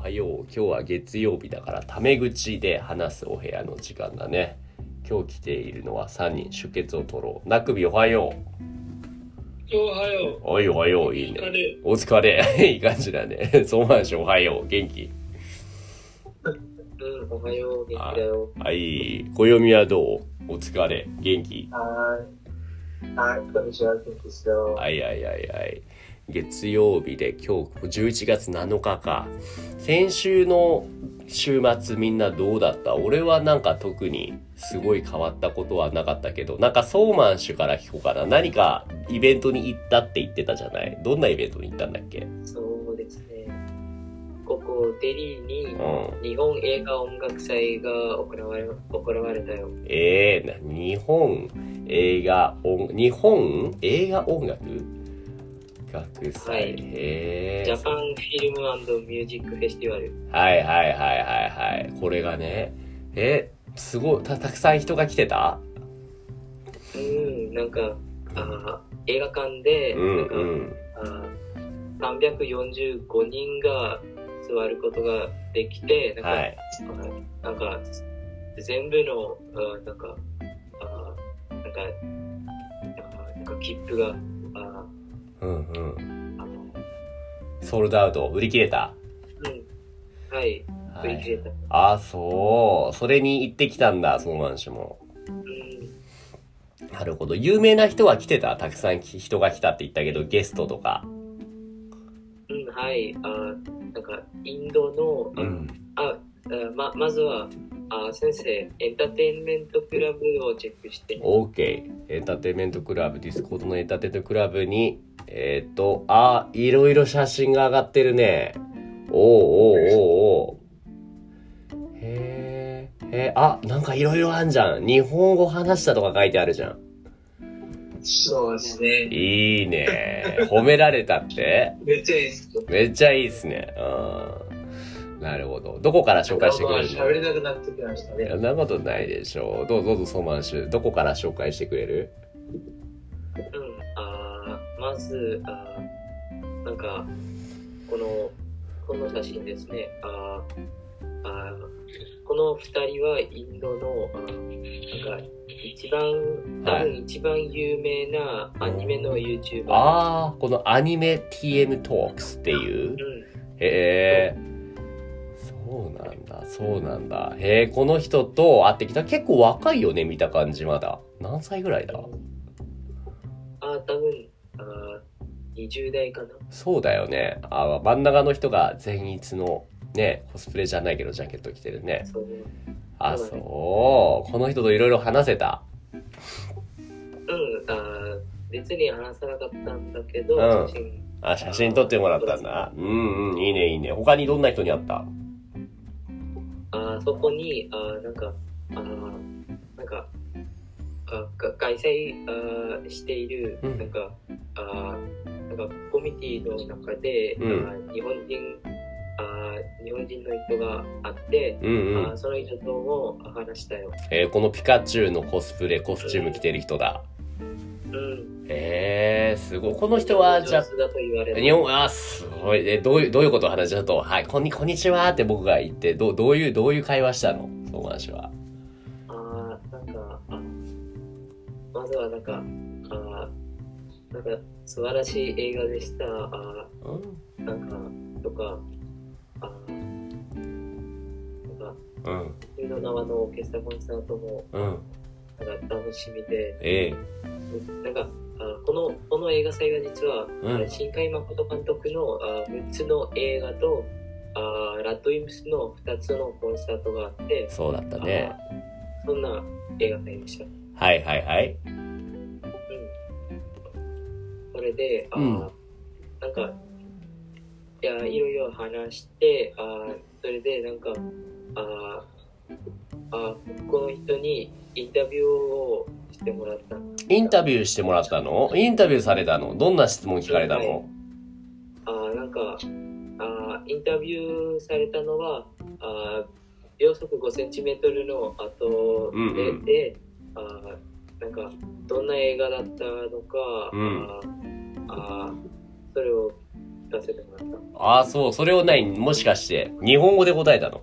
はよう。今日は月曜日だからタメ口で話すお部屋の時間だね。今日来ているのは3人、出血を取ろう。なくびおはよおはよう。おいおはよう、いいね。お疲れ。いい感じだね。そうなんでしょ、おはよう。元気？うん、おはよう、元気だよ。はい。暦はどう？お疲れ。元気？はい。はい、こんにちは、元気ですよ。はいはいはいはい。月曜日で今日11月7日か。先週の週末みんなどうだった？俺はなんか特にすごい変わったことはなかったけど、なんかソーマン氏から聞こうかな。何かイベントに行ったって言ってたじゃない？どんなイベントに行ったんだっけ？そうですね。ここデリーに日本映画音楽祭が行われ行われたよ。ええー、日本映画音、日本映画音楽？学祭、はい、へジャパンフィルムミュージックフェスティバル。はいはいはいはいはい。これがねえすごいたたくさん人が来てた？うんなんかあ映画館で、うんうん、なんかあ345人が座ることができてなんか、はい、なんか全部のあなんかあなんかなんか切符があうんうん。ソールドアウト売り切れた。うん。はい。売り切れた、ああそう。それに行ってきたんだそのマンションも。なるほど。有名な人は来てた？たくさん人が来たって言ったけどゲストとか。うんはい。あなんかインドの、うん、あままずはあ先生エンターテインメントクラブをチェックして。OK エンターテインメントクラブディスコードのエンターテインメントクラブにえっ、ー、と、あ、いろいろ写真が上がってるね。おうおうおうおう。へえ、へあ、なんかいろいろあんじゃん。日本語話したとか書いてあるじゃん。そうですね。いいね。褒められたって めっちゃいいっす。めっちゃいいっすね。うん。なるほど。どこから紹介してくれるの？喋れなくなってきましたね。そんなことないでしょう。どうぞどうぞ、ソマンシュ。どこから紹介してくれる？まず、あなんか、この、この写真ですね。ああこの二人はインドの、あなんか、一番、多分一番有名なアニメの YouTuber、はい、ああ、このアニメ TM Talks っていう。うん、へえ。そうなんだ、そうなんだ。へえ、この人と会ってきた。結構若いよね、見た感じまだ。何歳ぐらいだ？20代かな。そうだよね。あ真ん中の人が善逸のねコスプレじゃないけどジャケット着てるね。そうあそう、ね、この人といろいろ話せた。うんあ別に話さなかったんだけど、うん、写真。あ写真撮ってもらったんだ。うんうんいいねいいね。他にどんな人に会った？あそこにあなんかあなんかあ開催あしている、うん、なんかあなんかコミュニティの中で、うん、あ日本人あ日本人の人があって、うんうん、あその人とも話したよ、えー、このピカチュウのコスプレコスチューム着てる人だ、うん、えー、すごい。この人はじゃあ日本あすごい。えどういうどういうことを話したとはいこんにこんにちはって僕が言ってどどういうどういう会話したの？その話はなんか素晴らしい映画でした。あなんか、とか、あなんか、うん。君の名はのオーケストラコンサートも、うん。なんか楽しみで、ええなんか、あこの、この映画祭が実は、うん、新海誠監督のあ6つの映画と、あラッドウィンプスの2つのコンサートがあって、そうだったね。そんな映画祭でした。はいはいはい。それで、あ、うん、なんか、いや、いろいろ話して、あそれで、なんか、ああこの人にインタビューをしてもらった。インタビューしてもらったの？インタビューされたの？どんな質問聞かれたの、はい、あなんかあ、インタビューされたのは、あ秒速5センチメートルの後で、うんうん、で、あなんかどんな映画だったのか、うん、ああそれを聞かせてもらった。ああ、そう。それを何？もしかして、日本語で答えたの？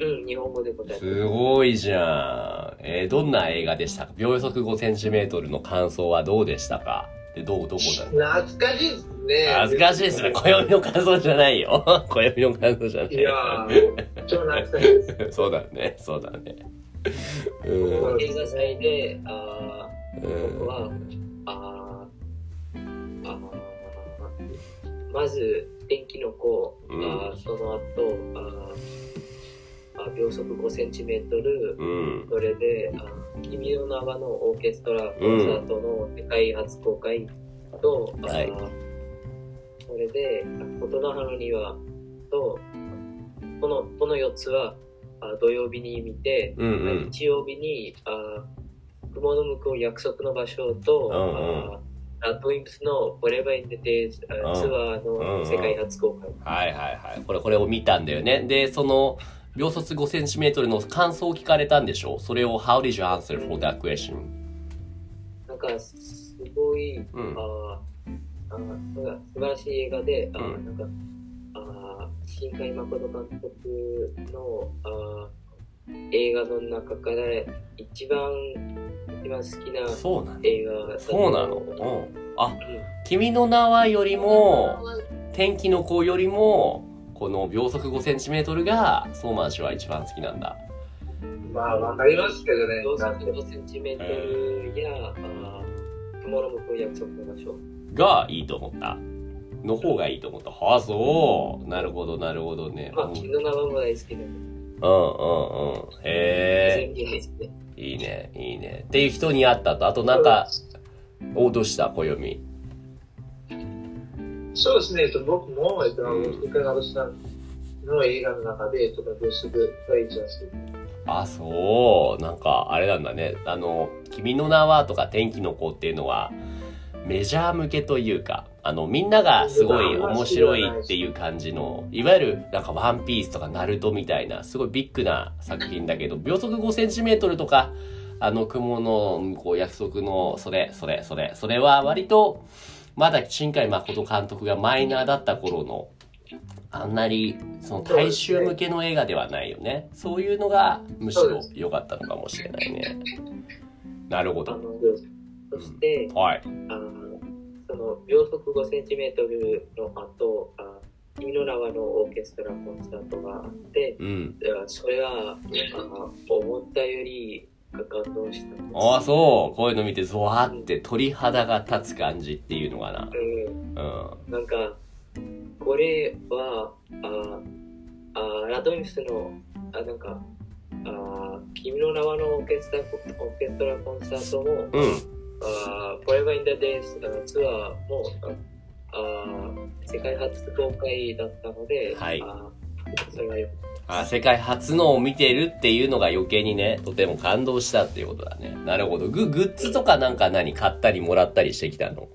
うん、日本語で答えた。すごいじゃん。えーどんな映画でしたか？秒速 5cm の感想はどうでしたか？で、どう、どこだ懐かしいですね。恥ずかしいですね。暦の感想じゃないよ。暦の感想じゃない。いやー、超懐かしいです。そうだね。そうだね。うん。映画祭で、あうー僕ん。は、あーまず、天気の子、うん。あーその後、あーあ秒速5センチメートル、うん。それで、あ君の名はのオーケストラコンサートの世界初公開と、あはい。それで、あ琴の葉の庭と、このこの4つはあ土曜日に見て、うんうん。日曜日にあ雲の向こう約束の場所と、うんうんドウィンプスの Forever in ツアーの世界初公開。はいはいはい。これ、これを見たんだよね。で、その、秒速 5cm の感想を聞かれたんでしょそれを How did you answer for that question? なんか、すごい、うんああなんか素晴らしい映画で、あうんなんか、あ新海誠監督のあ映画の中から一番、一番好きなそうなんだ。映画だとそうなの？思ううん。あ、君の名はよりも、天気の子よりも、この秒速 5cm が、ソーマン氏は一番好きなんだ。まあ、わかりますけどね。秒速なんて5センチメートルや、あ雲の向こう約束の場所。がいいと思った。の方がいいと思った。はあ、そう。なるほど、なるほどね。まあ、うんうん君の名はも大好きで、うんうん。へ全部大好きで。え。いいね、いいね。っていう人に会ったと。あとなんか、お、どうした暦。そうですね、えっと、僕も、えっと、うん世界のさんの映画の中で、えっと、秒速が一番好き。あ、そう。なんか、あれなんだね。あの、君の名はとか天気の子っていうのは、メジャー向けというか、あの、みんながすごい面白いっていう感じの、いわゆる、なんかワンピースとかナルトみたいな、すごいビッグな作品だけど、秒速5センチメートルとか、あの、雲の向こう約束の、それ、それ、それ、それは割と、まだ新海誠監督がマイナーだった頃の、あんなに、その大衆向けの映画ではないよね。そういうのが、むしろ良かったのかもしれないね。なるほど。そして、はい。あのその秒速5センチメートルの後、あ君の名はのオーケストラコンサートがあって、うん。あそれはあ思ったより感動した。ああ、そう。こういうの見て、ゾワーって鳥肌が立つ感じっていうのかな。うんうん。なんか、これは、ああラドウィンプスの、あなんか、あ君の名はのオーケストラオーケストラコンサートも、うん。あ Forever in the Days あツアーもあ世界初公開だったので、はいあそれはよあ世界初のを見てるっていうのが余計にね、とても感動したっていうことだね。なるほど。ググッズとかなんか何買ったりもらったりしてきたの？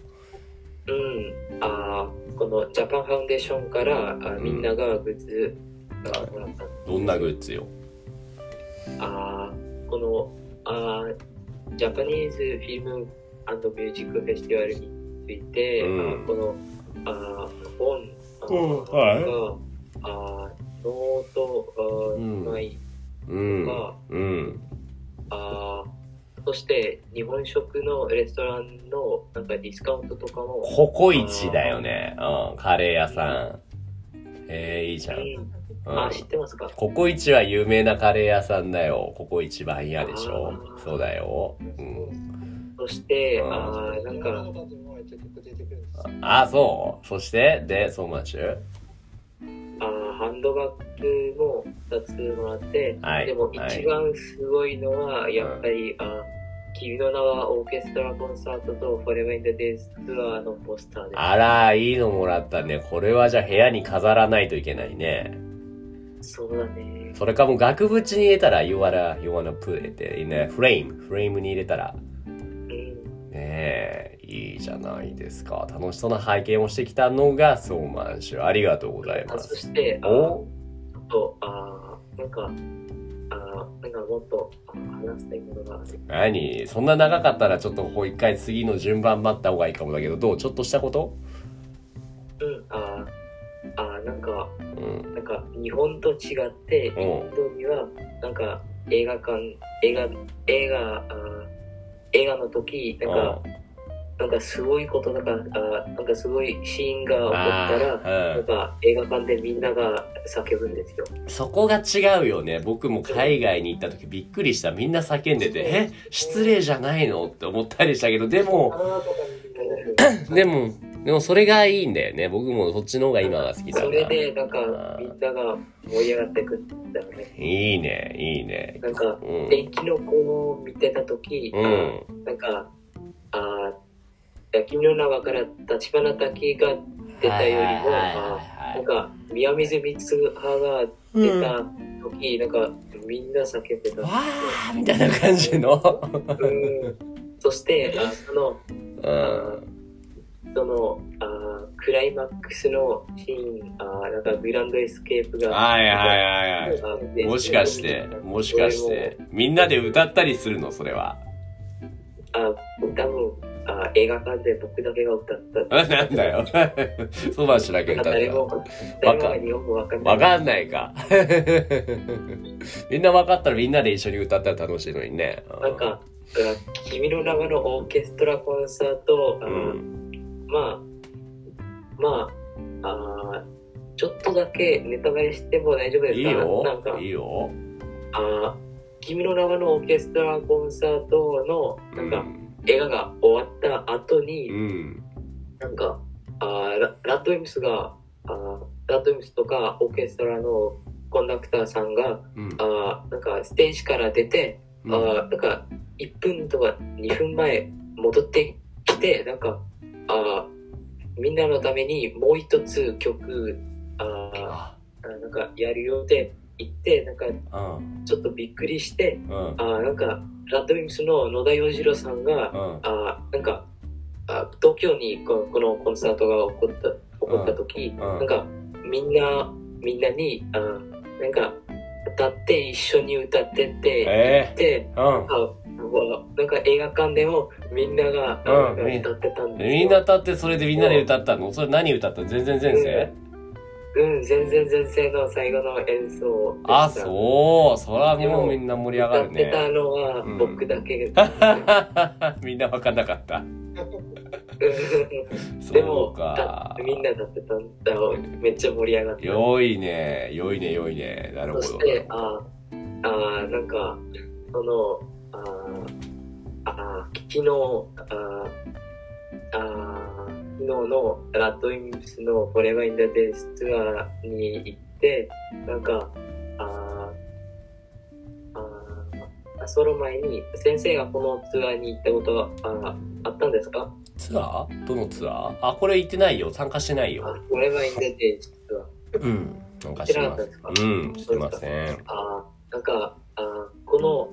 うん、あこのジャパンファウンデーションからあみんながグッズあもらったどんなグッズよ？あこのあジャパニーズフィルムミュージックフェスティバルについて、うんあこのあ本あ、うんはいがあノートあ、うんないうんとか。うん。あそして日本食のレストランのなんかディスカウントとかも、ココイチだよね。うん。カレー屋さん。えー、いいじゃん。う、うんんあ知ってますか？ココイチは有名なカレー屋さんだよ。ココイチ番屋でしょそうだよ。うん。そして、うんあーなんかあ、そう？そして、で、ソーマッチュあーハンドバッグも2つもらって、はいでもはい一番すごいのはやっぱり、あ君の名はオーケストラコンサートと Forever in the Days ツアーのポスターです。あら、いいのもらったね。これはじゃあ部屋に飾らないといけないね。そうだね。それかもう額縁に入れたら、you wanna, you wanna put it in a frame. フレームに入れたら。うんねえ、いいじゃないですか。楽しそうな拝見をしてきたのがソーマンシュ。ありがとうございあます。そして、あお？ちょっと、あーなんか、あーなんかもっとあ話したいことがある。何？そんな長かったらちょっとこう一回次の順番待った方がいいかもだけど、どう？ちょっとしたこと？うん、ああなんか、うん。なんか日本と違って、インドには、なんか映画館、映画、映画、あ映画の時、なんか、なんかすごいこととか、あなんかすごいシーンが起こったら、あーなんか映画館でみんなが叫ぶんですよ。うん、そこが違うよね。僕も海外に行った時びっくりした。みんな叫んでて、え？失礼じゃないの？って思ったりしたけど、でも、でも、でもそれがいいんだよね。僕もそっちの方が今は好きだそから。れで、なんかみんなが盛り上がってくんだよね。いいね、いいね。なんか、うん。電気の子を見てた時、うん。なんか、あ君の名はから立花滝が出たよりも、あなんか宮水光葉が出た時、なんかみんな叫んでた。わーみたいな感じの。うんそして、あその、うん。そのあクライマックスのシーン、あなんかグランドエスケープが。はいはいはいはい。もしかして、もしかして、みんなで歌ったりするの？それは。あ多分あ映画館で僕だけが歌った。あ なんだよ。そばしなきゃ歌った誰も、誰も日本語わかんない。わかんないか。みんなわかったらみんなで一緒に歌ったら楽しいのにね。なんか、あ君の名はのオーケストラコンサート、あうん。まあ、まあ、あちょっとだけネタバレしても大丈夫ですか？いいよなんか。いいよ。あ君の名はのオーケストラコンサートの、なんか、うん。映画が終わった後に、うん。なんか、あララッドウィムスが、あラッドウィムスとかオーケストラのコンダクターさんが、うん。あなんかステージから出て、うんあなんか1分とか2分前戻ってきてなんかあみんなのためにもう一つ曲あああなんかやるよって言ってなんかうん。ちょっとびっくりしてうん。あなんかラッドウィムスの野田洋次郎さんがうん。あなんかあ東京にここのコンサートが起こった起こった時、んなんかみんなみんなにあなんか歌って一緒に歌ってってえで、えうん。なんか映画館でもみんなが、うん歌ってたんですよ。みんな歌ってそれでみんなで歌ったの？それ何歌ったの？全然前世？うん、全然前世の最後の演奏でした。あ、そう。そらもうみんな盛り上がる歌ってたね。のはうん僕だけ。みんなわかんなかった。でもそうか。みんな歌ってたんだよ。めっちゃ盛り上がってた。良いね。良いね、良いね。なるほど。そして、ああなんか、その、ああ昨日、ああ昨日のラッドウィンプスのフォレバーインダデスツアーに行って、なんか、ああその前に先生がこのツアーに行ったことはああったんですか？ツアー？どのツアー？あ、これ行ってないよ。参加してないあよ。フォレバーインダデスツアー。うん。参加知してます。らなかったですか？うん、してません。あーなんか、あーこの、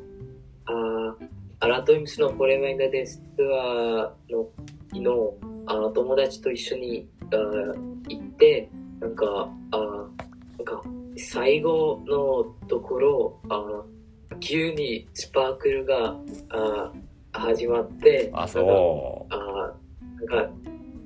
トイムスのフォレバーインダデスツアーの日のあー友達と一緒にあー行って、なんか、あーなんか最後のところ、あー急にスパークルがあー始まって、あ、そう。あーなんか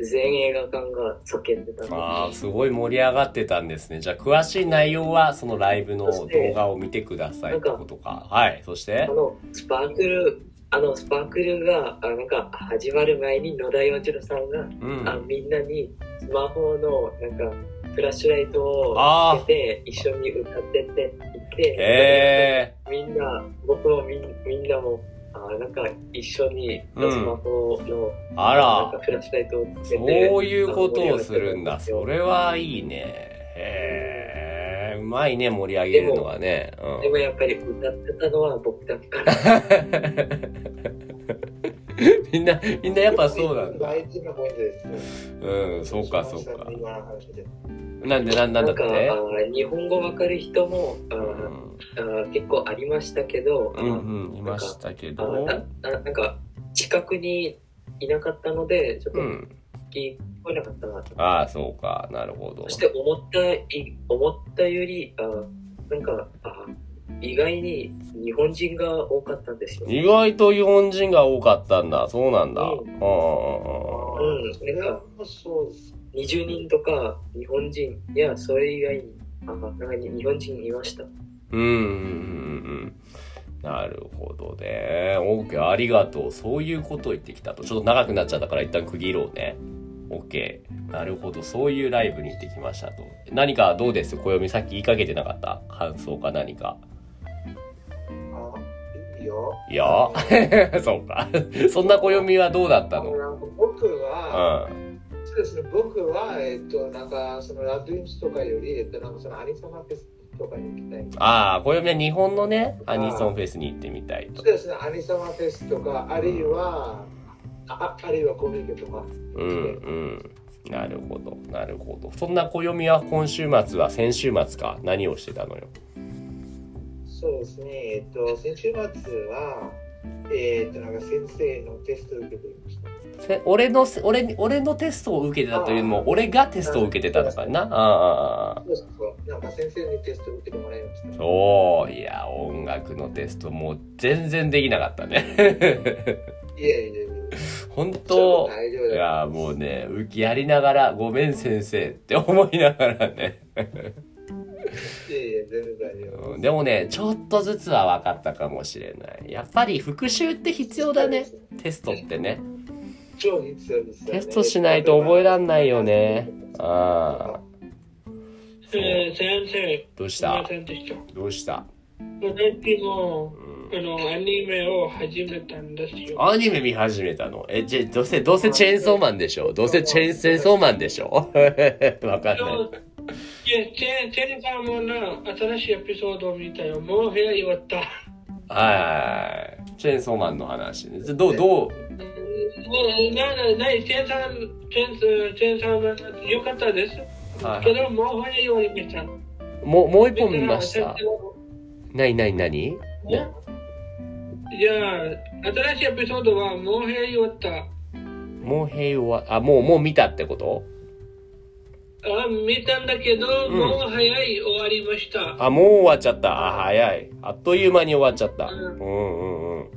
全映画館が叫んでたあ、すごい盛り上がってたんですね。じゃあ、詳しい内容は、そのライブの動画を見てくださいってことか。はい。そして？あのスパークルあのスパークルがあなんか始まる前に野田洋次郎さんが、うん。あみんなにスマホのなんかフラッシュライトをつけて一緒に歌ってって言って、へみんな僕もみんみんなもあなんか一緒にスうんマホの、あなんらかフラッシュライトをつけてそういうことをするんだ。それはいいね。へえ、うまいね、盛り上げるのがね。でもやっぱり歌ってたのは僕だけかな。うん。みんな、みんなやっぱそうなんだ。うん、そうか、そうか。なんで、なんなんだなんかってあ日本語わかる人もあ、うん、あ結構ありましたけど、あうん、うん、いましたけあど。なななんか近くにいなかったのでちょっとうん。聞こえなかったなと、ああ、そうか。なるほどそ。して思ったい思ったよりあなんかあ意外に日本人が多かったんですよ。意外と日本人が多かったんだ。そうなんだ。うんうんうんうんうんうんそれはそうです。20人とか日本人やそれ以外にあなんか日本人いました。うんうんうんうん。なるほどね。OK、ありがとう。そういうことを言ってきたと。ちょっと長くなっちゃったから一旦区切ろうね。OK。なるほど。そういうライブに行ってきましたと。何かどうです？暦さっき言いかけてなかった？感想か何か？あいいよ。いや そうか。そんな暦はどうだったの？僕うは、ん。そうですね、僕は、えっと、なんか、そのラドゥンチとかより、えっと、なんかそのアニサマフェスとかに行きたい。ああ、暦は日本のね、アニソンフェスに行ってみたいとそう。ですね、アニサマフェスとか、あるいは、ああるいはコミケとか。うんうん。なるほど、なるほど。そんな暦は今週末は先週末か何をしてたのよ？そうですね、えっと、先週末は、えっと、なんか先生のテストを受けていました。せ俺の俺に俺のテストを受けてたというのも俺がテストを受けてたのかな？あああそうそうそう。なんか先生にテストを受けてもらいました。おーいや音楽のテストもう全然できなかったねいやいやいや。本当いやもうね浮きやりながらごめん先生って思いながらね。でもねちょっとずつは分かったかもしれない。やっぱり復習って必要だね。テストってね。超必要ですテストしないと覚えらんないよね。ああ。先生、どうした？どうした？私も、うんあの、アニメを始めたんですよ。アニメ見始めたの？え、じゃ、どうせ、どうせチェーンソーマンでしょ？どうせチェーン、チェーンソーマンでしょ？わかんない。いや、チェチェンサーモンの新しいエピソードを見たよ。もう部屋言わった。はいはいはい。チェーンソーマンの話ね。どう、どう、うんななない、チェンサー、チェンス、チェンサーモン、よかったです。はいけど、もう部屋言われました。もう、もう一本見ましたなになになにねじゃあ、新しいエピソードはもう部屋言わった。もう平和、あ、もう、もう見たってこと？あ見たんだけど、うんもう早い終わりました。あ、もう終わっちゃった。あ、早い。あっという間に終わっちゃった。ううんんうんうん。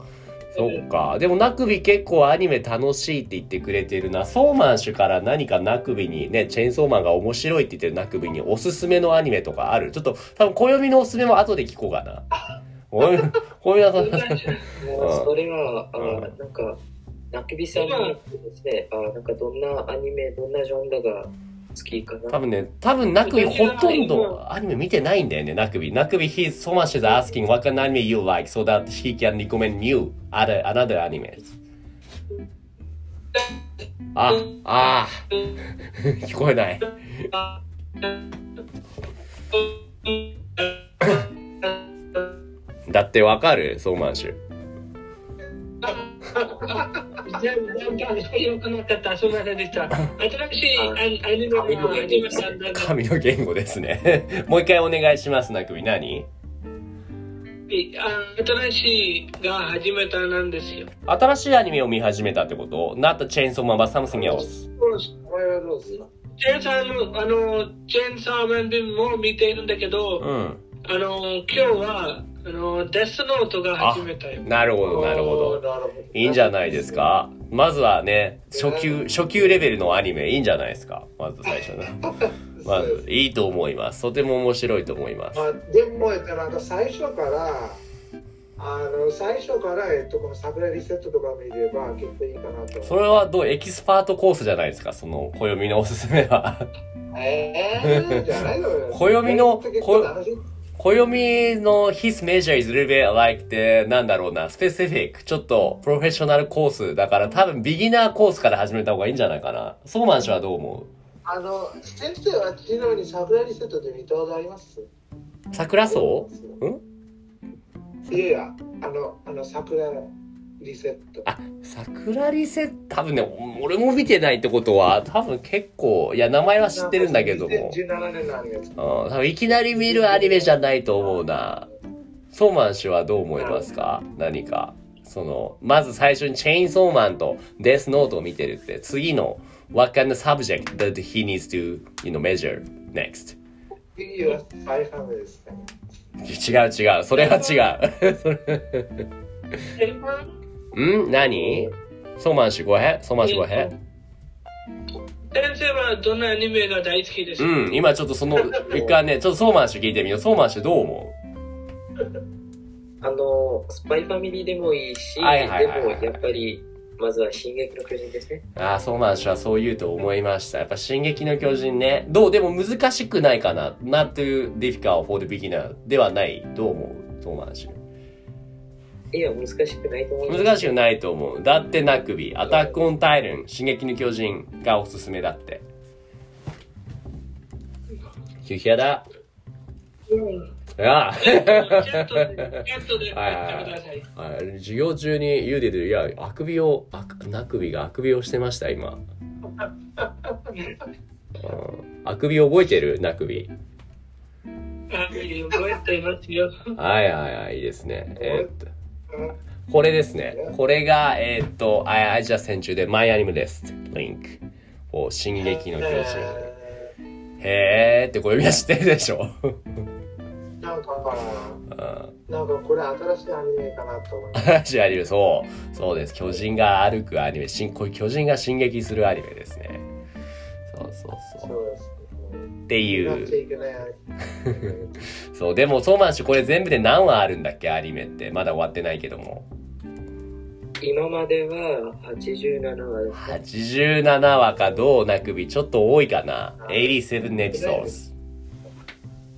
そっか。でも、ナクビ結構アニメ楽しいって言ってくれてるな。ソーマン氏から何かナクビにね、チェーンソーマンが面白いって言ってるナクビにおすすめのアニメとかある？ちょっと、多分、暦のおすすめも後で聞こうかな。おい、小宮さん。もうそれは、あうんなんか、ナクビさんのですね、あなんかどんなアニメ、どんなジャンルが好きかな多分ね、多分ナクビほとんどアニメ見てないんだよね、ナクビ。ナクビ、he's so much is asking what kind of anime you like? so that he can recommend you other, another animes. あ、あー 聞こえない。だってわかる？ソーマンシュ。全然よくなかった。すみまんした。新しいアアニメを始めたんだけど神の言語ですね。もう一回お願いします、ナクビ。何新しいが始めたなんですよ。新しいアニメを見始めたってこと ?Not the Chainsaw Man, but something else. お前はどうですかチェーンサーの、あの、チェーンサーマンでも見ているんだけど、うん。あの、今日は、あの、デスノートが始めたよ。なるほど、なるほど。なるほどいいんじゃないですか？まずはね、初級、初級レベルのアニメいいんじゃないですか？まず最初の。まず、いいと思います。とても面白いと思います。まあ、でも、えっと、なんか最初から、あの、最初から、えっと、この桜リセットとか見れば結構いいかなと。それはどうエキスパートコースじゃないですか？その、暦のおすすめは。えー、じゃないのよ。暦の暦の his measure is a little bit like the なんだろうな、スペシフィック、ちょっとプロフェッショナルコースだから多分ビギナーコースから始めた方がいいんじゃないかな。ソーマン氏はどう思あの、先生は昨日に桜リセットで見たことあります？う桜草う。ん？いやいや、あの、あの、桜リセット。あ、桜リセット、多分ね、俺も見てないってことは、多分結構、いや、名前は知ってるんだけども。2017年のアニメです。うん、多分いきなり見るアニメじゃないと思うな。ソーマン氏はどう思いますか？何か。その、まず最初にチェーンソーマンとデスノートを見てるって、次の What kind of subject that he needs to, you know, measure next? 次はスパイファミリーですかね。違う違う。それは違う。ん？何？ソーマン氏 go ahead? ソーマン氏 go ahead? 先生はどんなアニメが大好きですか？うん、今ちょっとその、一回ね、ちょっとソーマン氏聞いてみよう。ソーマン氏どう思あの、スパイファミリーでもいいし、はいはいはいはいでもやっぱり、まずは進撃の巨人ですね。うああ、ソーマン氏はそう言うと思いました。やっぱ、進撃の巨人ね。どう？でも難しくないかな ?not too difficult for the beginner ではない。どう思うソーマン氏。いや、難しくないと思います。難しくないと思う。だってなくび、アタックオンタイタン、進撃の巨人がおすすめだって。You hear that? うんああ。授業中に言うてる、いや、あくびを、あくなくびがあくびをしてました、今。うんあくび覚えてる？なくび。あ、覚えていますよ。はいはいはい、いいですね。えーっと、これですね。これが、えーっと、I, I just sent you the My Anime List link for 進撃の巨人。へーってこれみんな知ってるでしょなんか、うんなんかこれ新しいアニメかなと思います。話ありる、そう。そうです。巨人が歩くアニメ。進これ巨人が進撃するアニメですね。そうそうそう。そうです。っていう。そう、でも、ソーマン氏これ全部で何話あるんだっけアニメって。まだ終わってないけども。今までは87話ですね。87話かどうなくび、ちょっと多いかな。87 episodes。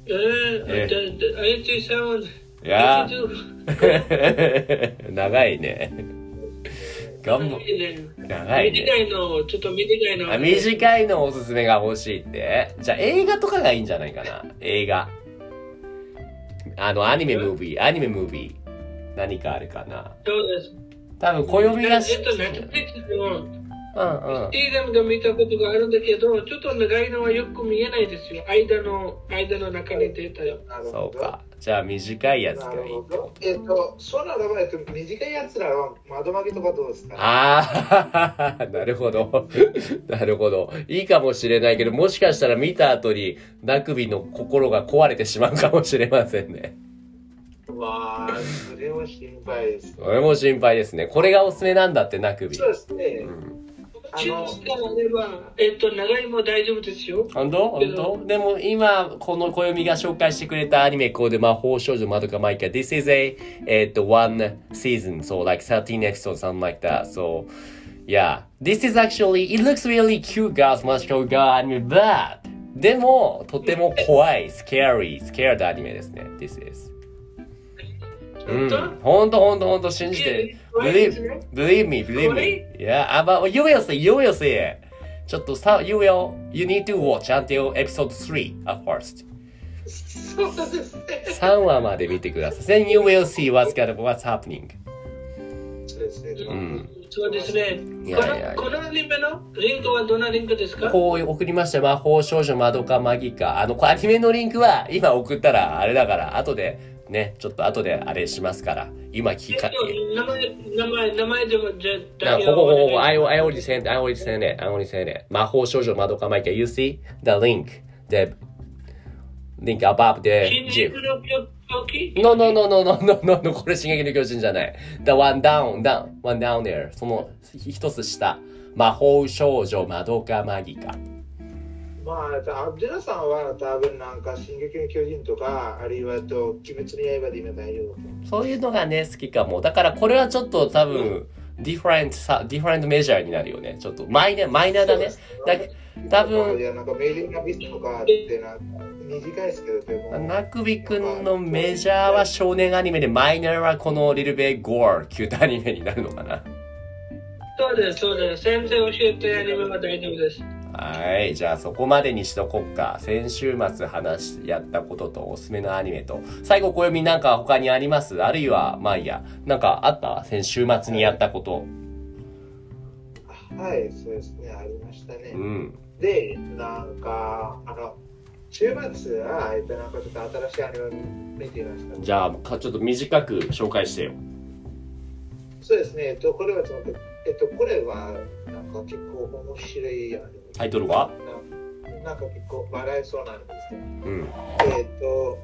えー、えでで IT さんは、いや 長いね。短いの、ちょっと短いの。あ短いのおすすめが欲しいってじゃあ映画とかがいいんじゃないかな映画。あの、アニメムービー、アニメムービー。何かあるかなそうです。多分、暦がえしっと、ネットフリックスのうんうん。シーズンが見たことがあるんだけど、ちょっと長いのはよく見えないですよ。間の、間の中に出たよ。そうか。じゃあ短いやつがいい。えっと、そうならば、えっと、短いやつらは窓巻きとかどうですか？ああ、なるほど。なるほど。いいかもしれないけど、もしかしたら見た後に、なくびの心が壊れてしまうかもしれませんね。わあ、それは心配です。俺も心配ですね。これがおすすめなんだって、なくび。そうですね。うんあれば、えっと、長いも大丈夫ですよ。本当本当でも今、この暦が紹介してくれたアニメコード、魔法少女まどかマイカ。This is a, えっと、one season, so like 13 episodes, something like that. So, yeah. This is actually, it looks really cute, girls, magical girl anime, but でも、とても怖い、scary, scared アニメですね。This is. うん。ほんとほんとほんと信じて。Believe, believe me, believe me. Yeah, but you will see, you will see it. ちょっとさ、you will, you need to watch until episode 3 at first. そうですね。3話まで見てください。Then you will see what's, gonna, what's happening. そうですね。うん。そうですね。いやいやこのアニメのリンクはどんなリンクですかこう送りました。魔法少女まどかマギカ。あの、アニメのリンクは今送ったらあれだから、後でね、ちょっと後であれしますから。今聞か、えっと名前、名前、名前でもじゃなここ、ここ、ここ、I, already sent, I already sent it, I already sent it. 魔法少女まどかマギカ。You see the link, the link above the 進 GIF. 撃の狂気 No, no, no, no, no, no, no, no, これ進撃の巨人じゃない。The one down, down, one down there. その一つ下。魔法少女まどかマギカ。まあ、アブジェラさんは多分なんか、進撃の巨人とか、あるいはと、鬼滅の刃で今大丈夫。そういうのがね、好きかも。だからこれはちょっと多分、ディフェントさ、ディフェントメジャーになるよね。ちょっとマイナー、マイナーだね。だ多分いや、なんか、メーリングビスとかってなんか、短いですけど、でも。なくびくんのメジャーは少年アニメで、マイナーはこのリルベゴー、キュートアニメになるのかな。そうです、そうです。先生教えてアニメは大丈夫です。はい。じゃあそこまでにしとこっか。先週末話し、やったこととおすすめのアニメと。最後、暦なんか他にあります？あるいは、まあいいや。なんかあった？先週末にやったこと。はい、そうですね、ありましたね。うん。で、なんか、あの、週末は、えっと、なんかちょっと新しいアニメを見ていました。じゃあ、かちょっと短く紹介してよ。そうですね、えっと、これはちょっと、えっと、これは、なんか結構面白いアニメ。タイトルは？ななんか結構笑えそうなんですけど。うん。えっと、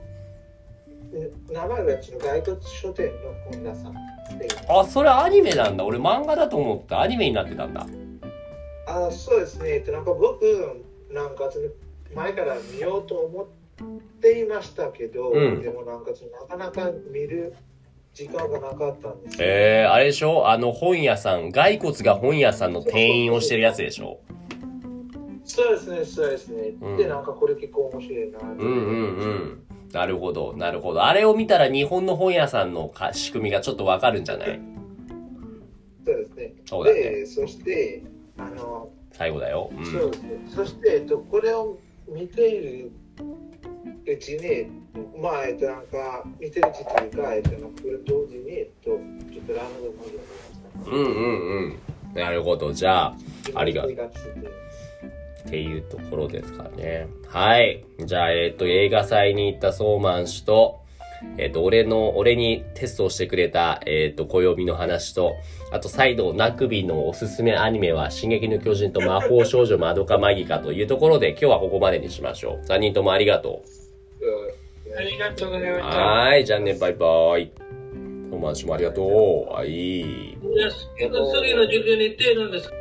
え名前はちょっと書店の本田さん。あ、それアニメなんだ。俺漫画だと思った。アニメになってたんだ。あ、あそうですね、えっと、なんか僕、なんか前から見ようと思っていましたけど、うんでもなんかなかなか見る時間がなかったんですよ。えー、あれでしょ？あの本屋さん、骸骨が本屋さんの店員をしてるやつでしょ？そうですね、そうですね。うんで、なんかこれ結構面白いなうんうんうん。なるほど、なるほど。あれを見たら日本の本屋さんのか仕組みがちょっとわかるんじゃない？そうですね。そうだね。で、そして、あの、最後だよ。う。そうんですね。そして、えっと、これを見ているうちに、まあ、えっと、なんか、見てるうちというか、えっと、これ同時に、えっと、ちょっとラムの文字を見ました。うんうんうん。なるほど。じゃあ、ありがとうっていうところですかね。はい。じゃあ、えっ、と、映画祭に行ったソーマン氏と、えっ、と、俺の、俺にテストをしてくれた、えっ、と、暦の話と、あと、再度、ナクビのおすすめアニメは、進撃の巨人と魔法少女マドカマギカというところで、今日はここまでにしましょう。3人ともありがとうんありがとうございまう。した。はーい。じゃあね、バイバイ。ソーマン氏もありがとう。はい。の授業に行って何ですか